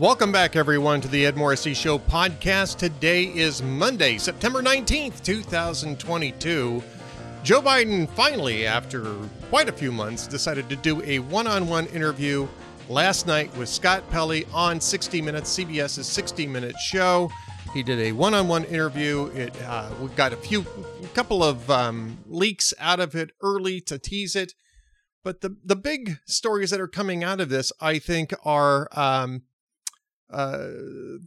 Welcome back, everyone, to the Ed Morrissey Show podcast. Today is Monday, September 19th, 2022. Joe Biden finally, after quite a few months, decided to do a one on one interview last night with Scott Pelley on 60 Minutes, CBS's 60 Minute show. He did a one on one interview. It uh, we got a few, a couple of um, leaks out of it early to tease it. But the, the big stories that are coming out of this, I think, are um, uh,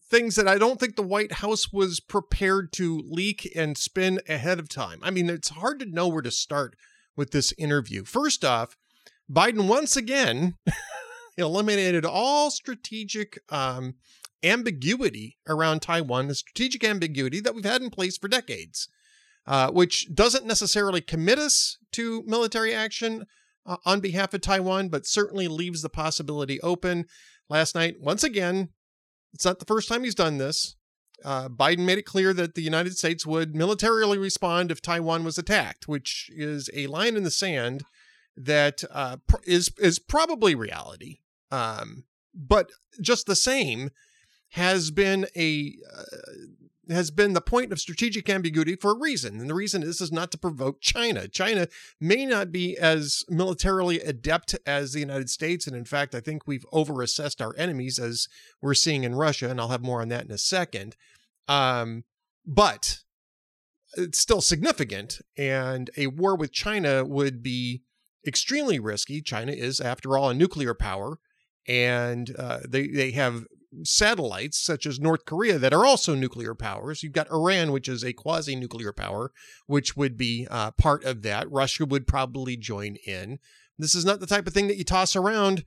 things that I don't think the White House was prepared to leak and spin ahead of time. I mean, it's hard to know where to start with this interview. First off, Biden once again eliminated all strategic um, ambiguity around Taiwan, the strategic ambiguity that we've had in place for decades, uh, which doesn't necessarily commit us to military action uh, on behalf of Taiwan, but certainly leaves the possibility open. Last night, once again, it's not the first time he's done this. Uh, Biden made it clear that the United States would militarily respond if Taiwan was attacked, which is a line in the sand that uh, pr- is is probably reality. Um, but just the same, has been a uh, has been the point of strategic ambiguity for a reason. And the reason is, is not to provoke China. China may not be as militarily adept as the United States. And in fact, I think we've overassessed our enemies as we're seeing in Russia. And I'll have more on that in a second. Um, but it's still significant. And a war with China would be extremely risky. China is, after all, a nuclear power. And uh, they, they have satellites such as North Korea that are also nuclear powers. You've got Iran, which is a quasi nuclear power, which would be uh, part of that. Russia would probably join in. This is not the type of thing that you toss around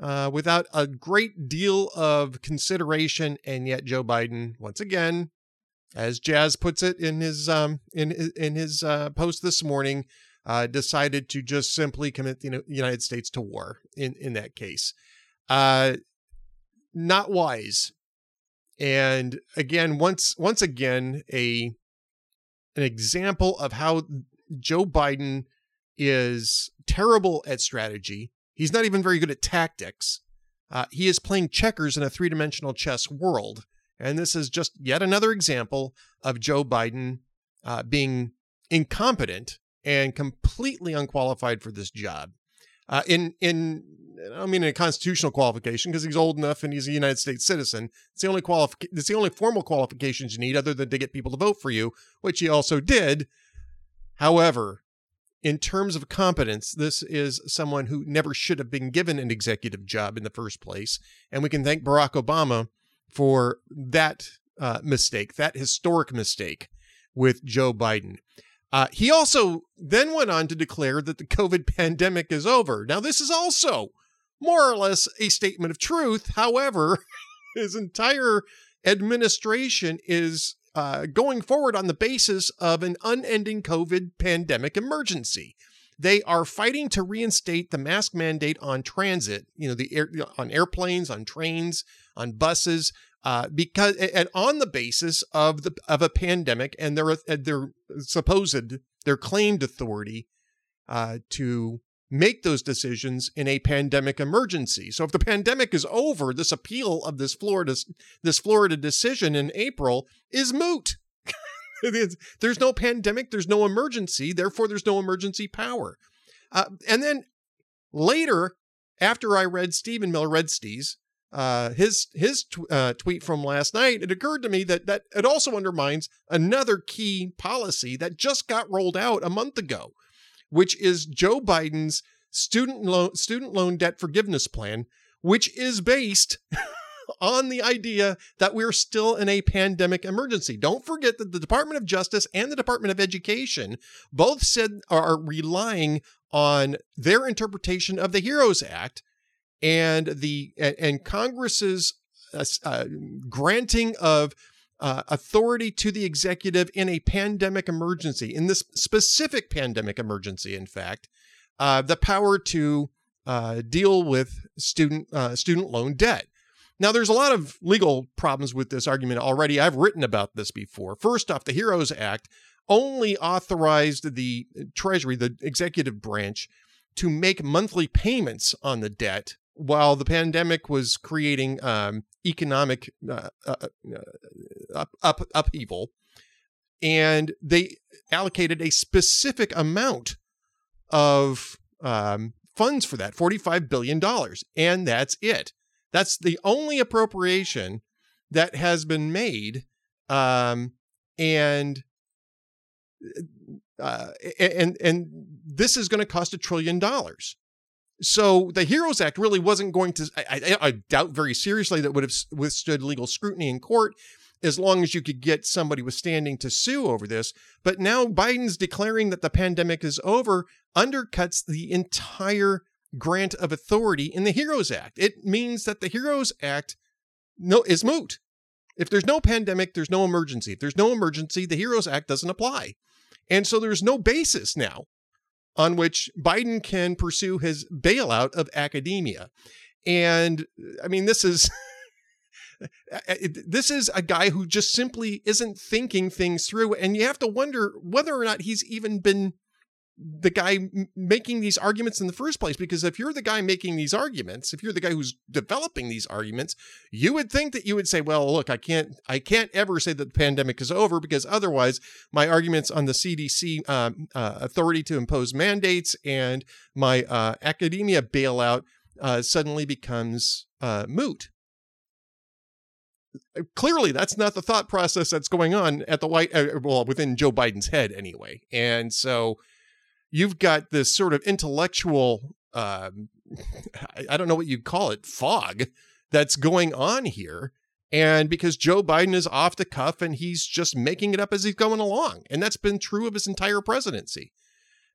uh, without a great deal of consideration. And yet, Joe Biden, once again, as Jazz puts it in his um, in in his uh, post this morning, uh, decided to just simply commit the United States to war. In in that case, uh, not wise. And again, once once again, a an example of how Joe Biden is terrible at strategy. He's not even very good at tactics. Uh, he is playing checkers in a three dimensional chess world. And this is just yet another example of Joe Biden uh, being incompetent and completely unqualified for this job. Uh, in in I mean a constitutional qualification because he's old enough and he's a United States citizen. It's the only qualification. It's the only formal qualifications you need, other than to get people to vote for you, which he also did. However, in terms of competence, this is someone who never should have been given an executive job in the first place, and we can thank Barack Obama for that uh, mistake, that historic mistake with Joe Biden. Uh, he also then went on to declare that the COVID pandemic is over. Now, this is also more or less a statement of truth. However, his entire administration is uh, going forward on the basis of an unending COVID pandemic emergency. They are fighting to reinstate the mask mandate on transit, you know, the air, on airplanes, on trains, on buses, uh, because and on the basis of the of a pandemic and their their supposed their claimed authority uh, to make those decisions in a pandemic emergency. So if the pandemic is over, this appeal of this Florida this Florida decision in April is moot. there's no pandemic, there's no emergency, therefore there's no emergency power. Uh, and then later, after I read Stephen Miller, uh, his his uh, tweet from last night, it occurred to me that that it also undermines another key policy that just got rolled out a month ago, which is Joe Biden's student loan student loan debt forgiveness plan, which is based on the idea that we're still in a pandemic emergency. Don't forget that the Department of Justice and the Department of Education both said are relying on their interpretation of the Heroes Act and the and Congress's uh, uh, granting of uh, authority to the executive in a pandemic emergency, in this specific pandemic emergency, in fact, uh, the power to uh, deal with student uh, student loan debt. Now, there's a lot of legal problems with this argument already. I've written about this before. First off, the HEROES Act only authorized the Treasury, the executive branch, to make monthly payments on the debt while the pandemic was creating um, economic uh, uh, uh, up, up, upheaval, and they allocated a specific amount of um, funds for that $45 billion. And that's it. That's the only appropriation that has been made. Um, and uh, and and this is going to cost a trillion dollars. So the Heroes Act really wasn't going to. I, I, I, doubt very seriously that would have withstood legal scrutiny in court as long as you could get somebody withstanding to sue over this. But now Biden's declaring that the pandemic is over undercuts the entire grant of authority in the Heroes Act. It means that the Heroes Act no is moot. If there's no pandemic, there's no emergency. If there's no emergency, the Heroes Act doesn't apply. And so there's no basis now on which Biden can pursue his bailout of academia. And I mean, this is. this is a guy who just simply isn't thinking things through. And you have to wonder whether or not he's even been the guy making these arguments in the first place because if you're the guy making these arguments if you're the guy who's developing these arguments you would think that you would say well look i can't i can't ever say that the pandemic is over because otherwise my arguments on the cdc um, uh, authority to impose mandates and my uh, academia bailout uh, suddenly becomes uh, moot. Clearly that's not the thought process that's going on at the white uh, well within joe biden's head anyway. And so you've got this sort of intellectual um, I don't know what you'd call it fog that's going on here. And because Joe Biden is off the cuff and he's just making it up as he's going along. And that's been true of his entire presidency.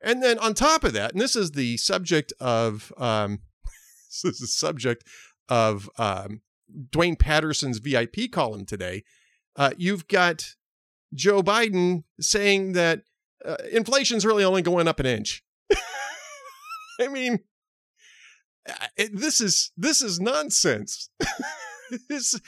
And then on top of that and this is the subject of um, this is the subject of um, Duane Patterson's VIP column today. Uh, you've got Joe Biden saying that uh, inflation's really only going up an inch. I mean, it, this is this is nonsense. this,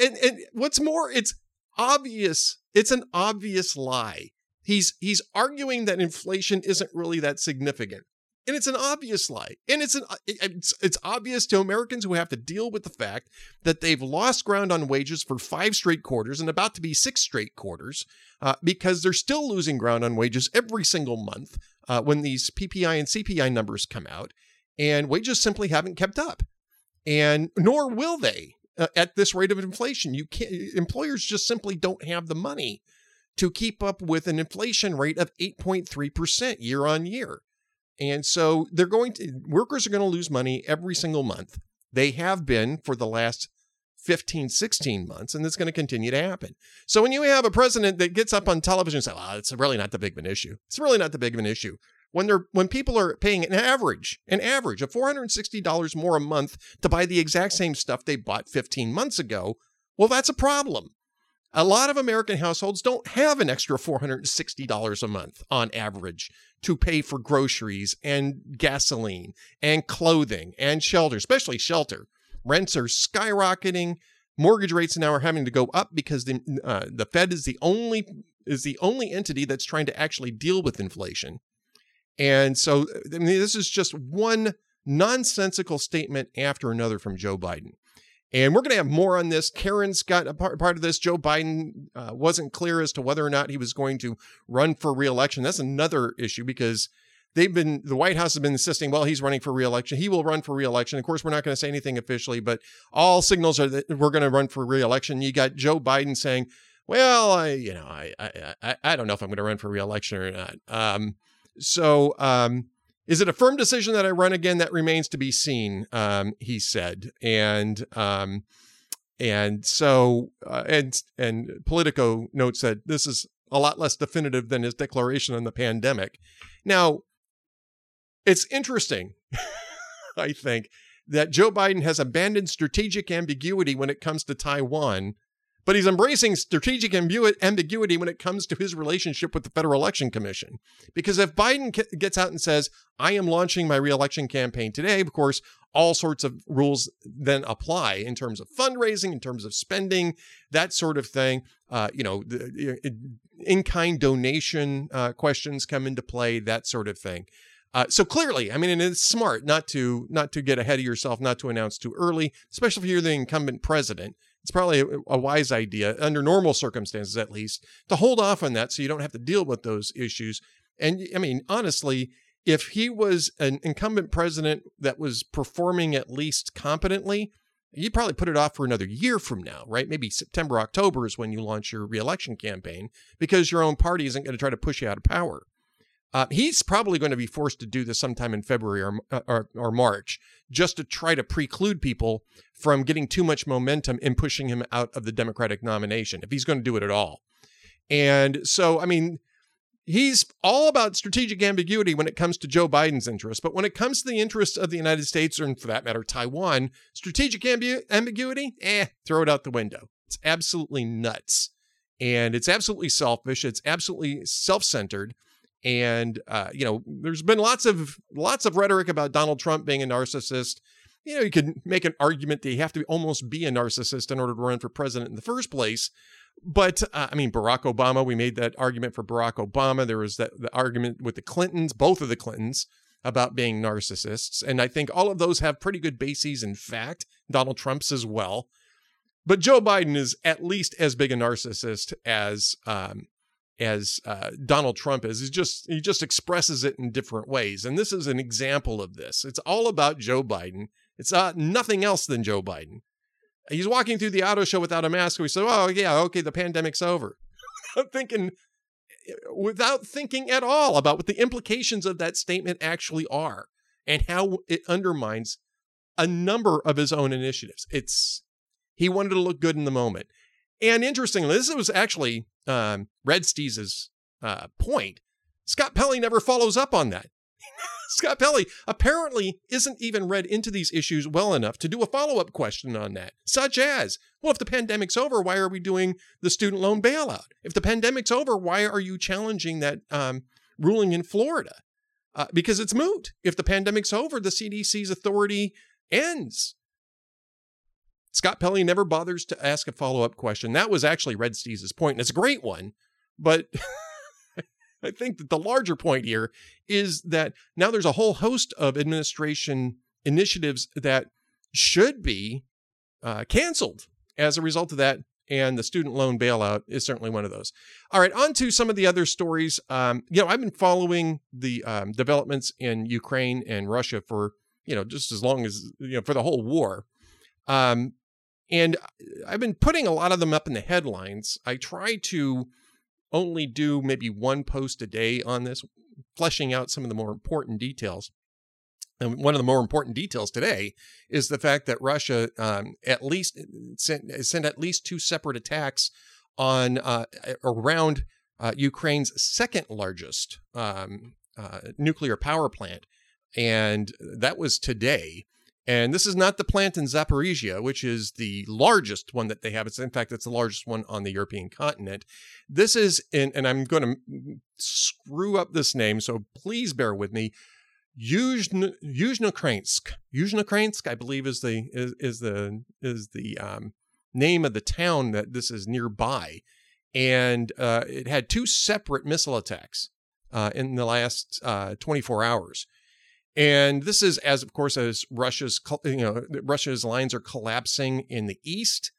and, and what's more, it's obvious. It's an obvious lie. He's he's arguing that inflation isn't really that significant and it's an obvious lie. And it's an it's, it's obvious to americans who have to deal with the fact that they've lost ground on wages for five straight quarters and about to be six straight quarters uh, because they're still losing ground on wages every single month uh, when these ppi and cpi numbers come out and wages simply haven't kept up. And nor will they uh, at this rate of inflation. You can't employers just simply don't have the money to keep up with an inflation rate of 8.3% year on year and so they're going to, workers are going to lose money every single month. They have been for the last 15, 16 months, and it's going to continue to happen. So when you have a president that gets up on television and says, well, it's really not the big of an issue. It's really not the big of an issue. When they're when people are paying an average, an average of $460 more a month to buy the exact same stuff they bought 15 months ago, well, that's a problem. A lot of American households don't have an extra $460 a month on average to pay for groceries and gasoline and clothing and shelter, especially shelter. Rents are skyrocketing. Mortgage rates now are having to go up because the uh, the Fed is the only is the only entity that's trying to actually deal with inflation. And so I mean, this is just one nonsensical statement after another from Joe Biden. And we're going to have more on this. Karen's got a part, part of this. Joe Biden uh, wasn't clear as to whether or not he was going to run for reelection. That's another issue because they've been, the White House has been insisting, well, he's running for reelection. He will run for reelection. Of course, we're not going to say anything officially, but all signals are that we're going to run for reelection. You got Joe Biden saying, well, I, you know, I, I, I, I don't know if I'm going to run for reelection or not. Um, so, um, is it a firm decision that I run again? That remains to be seen, um, he said. And um, and so uh, and and Politico notes that this is a lot less definitive than his declaration on the pandemic. Now, it's interesting, I think, that Joe Biden has abandoned strategic ambiguity when it comes to Taiwan but he's embracing strategic ambiguity when it comes to his relationship with the Federal Election Commission. Because if Biden gets out and says, I am launching my reelection campaign today, of course, all sorts of rules then apply in terms of fundraising, in terms of spending, that sort of thing. Uh, you know, in kind donation uh, questions come into play, that sort of thing. Uh, so clearly, I mean, and it's smart not to not to get ahead of yourself, not to announce too early, especially if you're the incumbent president. It's probably a, a wise idea under normal circumstances, at least, to hold off on that so you don't have to deal with those issues. And I mean, honestly, if he was an incumbent president that was performing at least competently, you'd probably put it off for another year from now, right? Maybe September, October is when you launch your reelection campaign because your own party isn't going to try to push you out of power. Uh, he's probably going to be forced to do this sometime in February or, uh, or, or, March just to try to preclude people from getting too much momentum in pushing him out of the Democratic nomination, if he's going to do it at all. And so, I mean, he's all about strategic ambiguity when it comes to Joe Biden's interests. But when it comes to the interests of the United States, or for that matter, Taiwan, strategic ambu- ambiguity, eh, throw it out the window. It's absolutely nuts. And it's absolutely selfish. It's absolutely self centered and uh, you know there's been lots of lots of rhetoric about donald trump being a narcissist. You know you could make an argument that you have to almost be a narcissist in order to run for president in the first place but uh, i mean barack obama we made that argument for barack obama. There was that the argument with the clintons both of the clintons about being narcissists and i think all of those have pretty good bases in fact donald trump's as well. But joe biden is at least as big a narcissist as um, as uh, Donald Trump is. He just he just expresses it in different ways, and this is an example of this. It's all about Joe Biden. It's uh, nothing else than Joe Biden. He's walking through the auto show without a mask. We say, "Oh yeah, okay, the pandemic's over." I'm thinking without thinking at all about what the implications of that statement actually are and how it undermines a number of his own initiatives. It's he wanted to look good in the moment. And interestingly, this was actually um, Red Steez's uh, point. Scott Pelley never follows up on that. Scott Pelley apparently isn't even read into these issues well enough to do a follow up question on that, such as, well, if the pandemic's over, why are we doing the student loan bailout? If the pandemic's over, why are you challenging that um, ruling in Florida? Uh, because it's moot. If the pandemic's over, the CDC's authority ends. Scott Pelley never bothers to ask a follow up question. That was actually Red Steez's point, and it's a great one. But I think that the larger point here is that now there's a whole host of administration initiatives that should be uh, canceled as a result of that. And the student loan bailout is certainly one of those. All right, on to some of the other stories. Um, you know, I've been following the um, developments in Ukraine and Russia for, you know, just as long as, you know, for the whole war. Um, and I've been putting a lot of them up in the headlines. I try to only do maybe one post a day on this, fleshing out some of the more important details. And one of the more important details today is the fact that Russia um, at least sent, sent at least two separate attacks on uh, around uh, Ukraine's second largest um, uh, nuclear power plant, and that was today. And this is not the plant in Zaporizhia, which is the largest one that they have. It's in fact it's the largest one on the European continent. This is in, and I'm going to screw up this name, so please bear with me. Yuzhnokransk. Yuzhnokransk, I believe, is the is, is the is the um, name of the town that this is nearby, and uh, it had two separate missile attacks uh, in the last uh, 24 hours. And this is as, of course, as Russia's, you know, Russia's lines are collapsing in the east,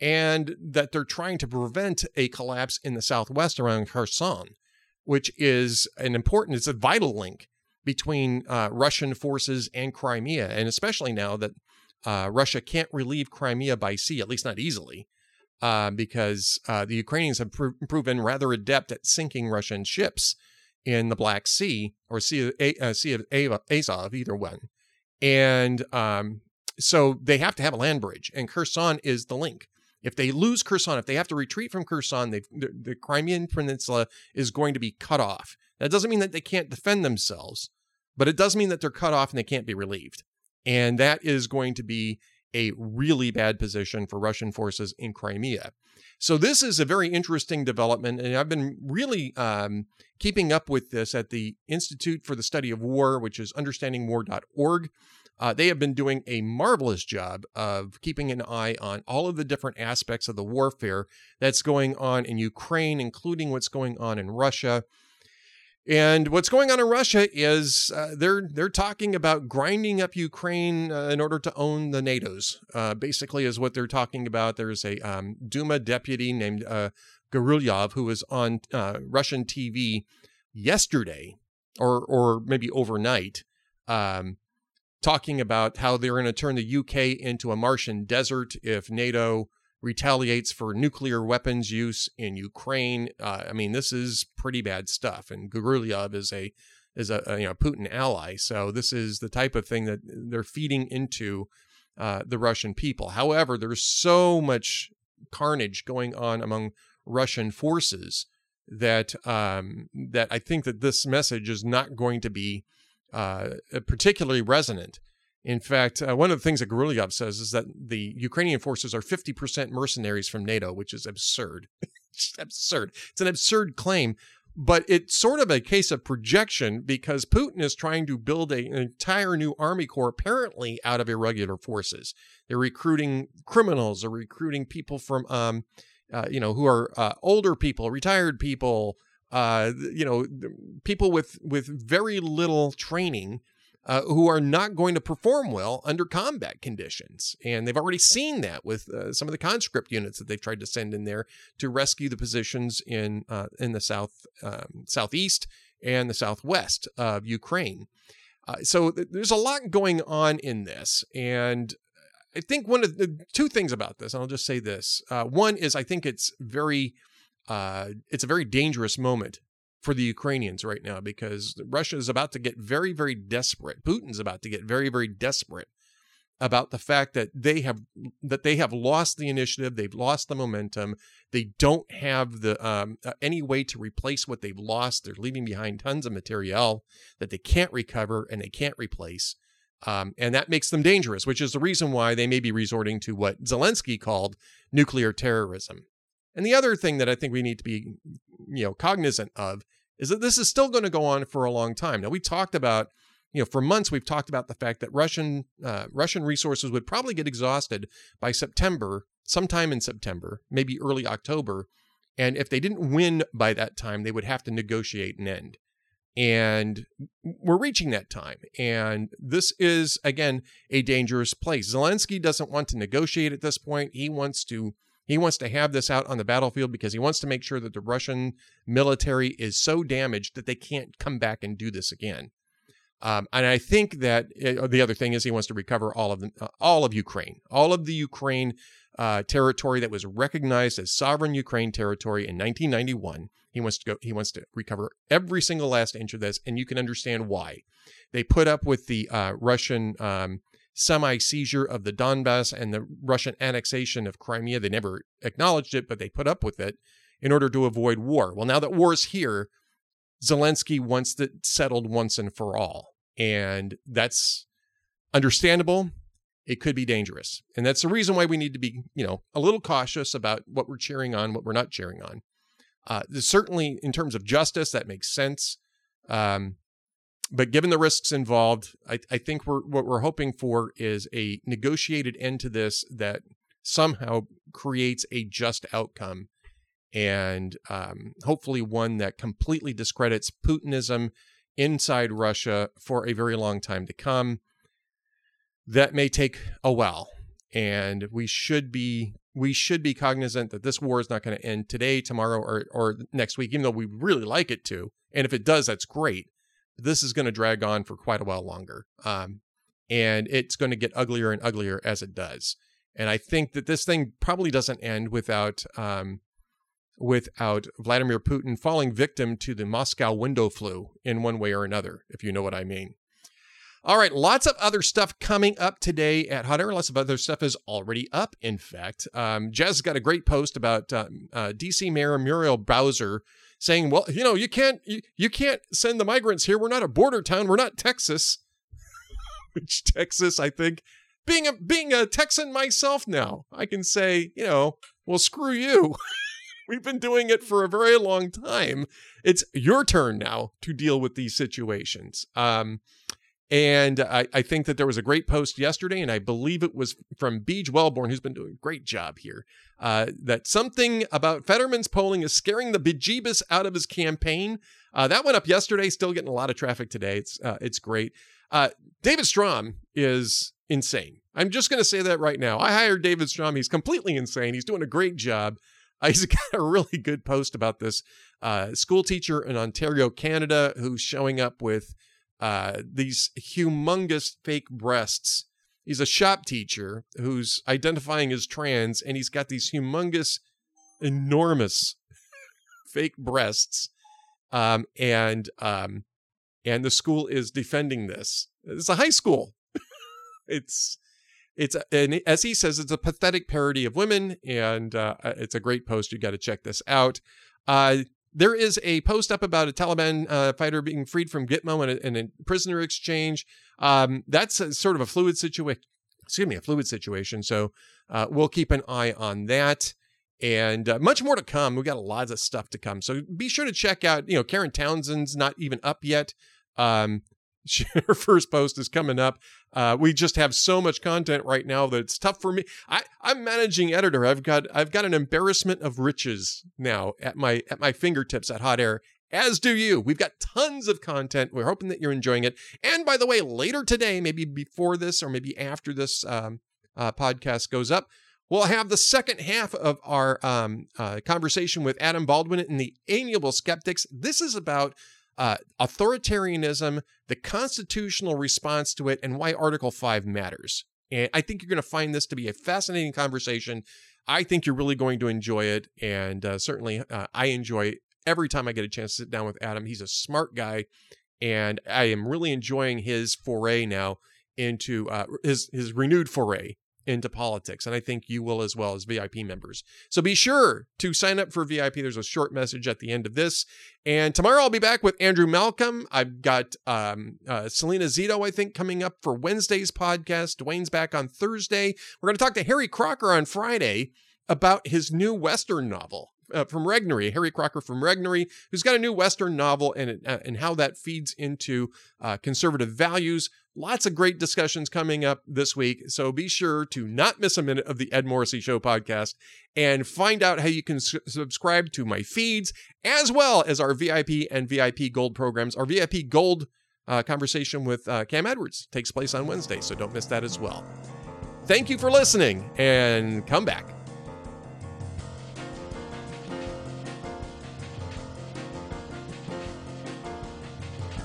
and that they're trying to prevent a collapse in the southwest around Kherson, which is an important, it's a vital link between uh, Russian forces and Crimea, and especially now that uh, Russia can't relieve Crimea by sea, at least not easily, uh, because uh, the Ukrainians have pr- proven rather adept at sinking Russian ships in the Black Sea or Sea of, uh, sea of Azov, either one. And um, so they have to have a land bridge, and Kherson is the link. If they lose Kherson, if they have to retreat from Kherson, the, the Crimean Peninsula is going to be cut off. That doesn't mean that they can't defend themselves, but it does mean that they're cut off and they can't be relieved. And that is going to be a really bad position for Russian forces in Crimea. So this is a very interesting development, and I've been really um, keeping up with this at the Institute for the Study of War, which is understandingwar.org. Uh, they have been doing a marvelous job of keeping an eye on all of the different aspects of the warfare that's going on in Ukraine, including what's going on in Russia. And what's going on in Russia is uh, they're they're talking about grinding up Ukraine uh, in order to own the NATO's. Uh, basically, is what they're talking about. There's a um, Duma deputy named uh, Gurylev who was on uh, Russian TV yesterday, or or maybe overnight, um, talking about how they're going to turn the UK into a Martian desert if NATO retaliates for nuclear weapons use in Ukraine. Uh, I mean, this is pretty bad stuff. And Gurylev is a is a, a, you know Putin ally, so this is the type of thing that they're feeding into uh, the Russian people. However, there's so much carnage going on among Russian forces that um, that I think that this message is not going to be uh, particularly resonant in fact, uh, one of the things that Gurylev says is that the Ukrainian forces are 50% mercenaries from NATO, which is absurd. it's absurd. It's an absurd claim, but it's sort of a case of projection because Putin is trying to build a, an entire new army corps apparently out of irregular forces. They're recruiting criminals, they're recruiting people from, um, uh, you know, who are uh, older people, retired people, uh, you know, people with with very little training uh, who are not going to perform well under combat conditions. And they've already seen that with uh, some of the conscript units that they've tried to send in there to rescue the positions in uh, in the south um, southeast and the southwest of Ukraine. Uh, so th- there's a lot going on in this, and I think one of the two things about this, and I'll just say this: uh, one is I think it's very uh, it's a very dangerous moment for the Ukrainians right now because Russia is about to get very, very desperate. Putin's about to get very, very desperate about the fact that they have that they have lost the initiative, they've lost the momentum, they don't have the um, uh, any way to replace what they've lost. They're leaving behind tons of materiel that they can't recover and they can't replace. Um, and that makes them dangerous, which is the reason why they may be resorting to what Zelensky called nuclear terrorism. And the other thing that I think we need to be, you know, cognizant of is that this is still going to go on for a long time. Now we talked about, you know, for months we've talked about the fact that Russian uh, Russian resources would probably get exhausted by September, sometime in September, maybe early October, and if they didn't win by that time, they would have to negotiate an end. And we're reaching that time. And this is, again, a dangerous place. Zelensky doesn't want to negotiate at this point. He wants to he wants to have this out on the battlefield because he wants to make sure that the Russian military is so damaged that they can't come back and do this again. Um, and I think that uh, the other thing is he wants to recover all of the, uh, all of Ukraine, all of the Ukraine uh, territory that was recognized as sovereign Ukraine territory in 1991. He wants to go. He wants to recover every single last inch of this, and you can understand why. They put up with the uh, Russian um, semi seizure of the Donbass and the Russian annexation of Crimea. They never acknowledged it, but they put up with it in order to avoid war. Well, now that war is here, Zelensky wants it settled once and for all. And that's understandable. It could be dangerous. And that's the reason why we need to be, you know, a little cautious about what we're cheering on, what we're not cheering on. Uh, certainly, in terms of justice, that makes sense. Um, but given the risks involved, I, I think we're, what we're hoping for is a negotiated end to this that somehow creates a just outcome and um, hopefully one that completely discredits Putinism inside Russia for a very long time to come. That may take a while, and we should be we should be cognizant that this war is not going to end today, tomorrow, or or next week, even though we really like it to. And if it does, that's great this is going to drag on for quite a while longer. Um, and it's going to get uglier and uglier as it does. And I think that this thing probably doesn't end without um, without Vladimir Putin falling victim to the Moscow window flu in one way or another, if you know what I mean. All right, lots of other stuff coming up today at Hot Air. Lots of other stuff is already up, in fact. Um, Jazz got a great post about uh, uh, DC Mayor Muriel Bowser saying, "Well, you know, you can't you, you can't send the migrants here. We're not a border town. We're not Texas." Which Texas, I think, being a being a Texan myself now, I can say, you know, well, screw you. We've been doing it for a very long time. It's your turn now to deal with these situations. Um, and I, I, think that there was a great post yesterday, and I believe it was from Beege Welborn, who's been doing a great job here, uh, that something about Fetterman's polling is scaring the bejeebus out of his campaign. Uh, that went up yesterday. Still getting a lot of traffic today. It's uh, it's great. Uh, David Strom is insane. I'm just going to say that right now. I hired David Strom. He's completely insane. He's doing a great job. Uh, he's got a really good post about this uh, school teacher in Ontario, Canada, who's showing up with uh, these humongous fake breasts. He's a shop teacher who's identifying as trans, and he's got these humongous, enormous fake breasts. Um, and um, and the school is defending this. It's a high school. it's it's and as he says, it's a pathetic parody of women, and uh, it's a great post. You got to check this out. Uh, there is a post up about a Taliban uh, fighter being freed from Gitmo and a, in a prisoner exchange. Um, that's a, sort of a fluid situation. Excuse me, a fluid situation. So uh, we'll keep an eye on that. And uh, much more to come. We've got a lot of stuff to come. So be sure to check out, you know, Karen Townsend's not even up yet. Um, her first post is coming up. Uh, we just have so much content right now that it's tough for me. I, I'm managing editor. I've got I've got an embarrassment of riches now at my at my fingertips at Hot Air. As do you. We've got tons of content. We're hoping that you're enjoying it. And by the way, later today, maybe before this or maybe after this um, uh, podcast goes up, we'll have the second half of our um, uh, conversation with Adam Baldwin and the Amiable Skeptics. This is about uh, authoritarianism, the constitutional response to it, and why Article 5 matters. And I think you're going to find this to be a fascinating conversation. I think you're really going to enjoy it. And uh, certainly, uh, I enjoy every time I get a chance to sit down with Adam. He's a smart guy. And I am really enjoying his foray now into uh, his, his renewed foray into politics. And I think you will as well as VIP members. So be sure to sign up for VIP. There's a short message at the end of this. And tomorrow I'll be back with Andrew Malcolm. I've got um, uh, Selena Zito, I think, coming up for Wednesday's podcast. Duane's back on Thursday. We're going to talk to Harry Crocker on Friday about his new Western novel. Uh, from Regnery, Harry Crocker from Regnery, who's got a new Western novel and, uh, and how that feeds into uh, conservative values. Lots of great discussions coming up this week. So be sure to not miss a minute of the Ed Morrissey Show podcast and find out how you can su- subscribe to my feeds as well as our VIP and VIP Gold programs. Our VIP Gold uh, conversation with uh, Cam Edwards takes place on Wednesday, so don't miss that as well. Thank you for listening and come back.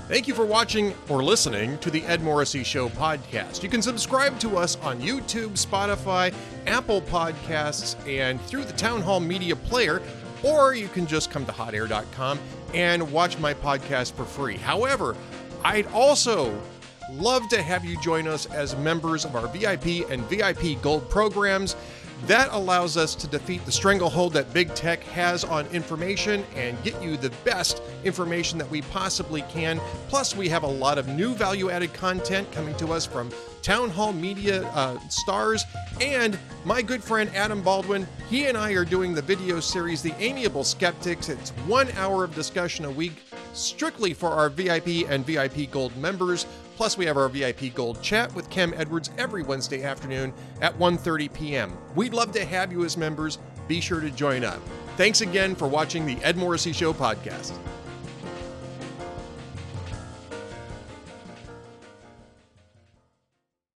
Thank you for watching or listening to the Ed Morrissey Show podcast. You can subscribe to us on YouTube, Spotify, Apple Podcasts, and through the Townhall Media Player, or you can just come to hotair.com and watch my podcast for free. However, I'd also love to have you join us as members of our VIP and VIP Gold programs. That allows us to defeat the stranglehold that big tech has on information and get you the best information that we possibly can. Plus, we have a lot of new value added content coming to us from Townhall Media uh, stars and my good friend Adam Baldwin. He and I are doing the video series, The Amiable Skeptics. It's one hour of discussion a week strictly for our VIP and VIP Gold members. Plus, we have our VIP Gold chat with Cam Edwards every Wednesday afternoon at 1:30 p.m. We'd love to have you as members. Be sure to join up. Thanks again for watching the Ed Morrissey Show podcast.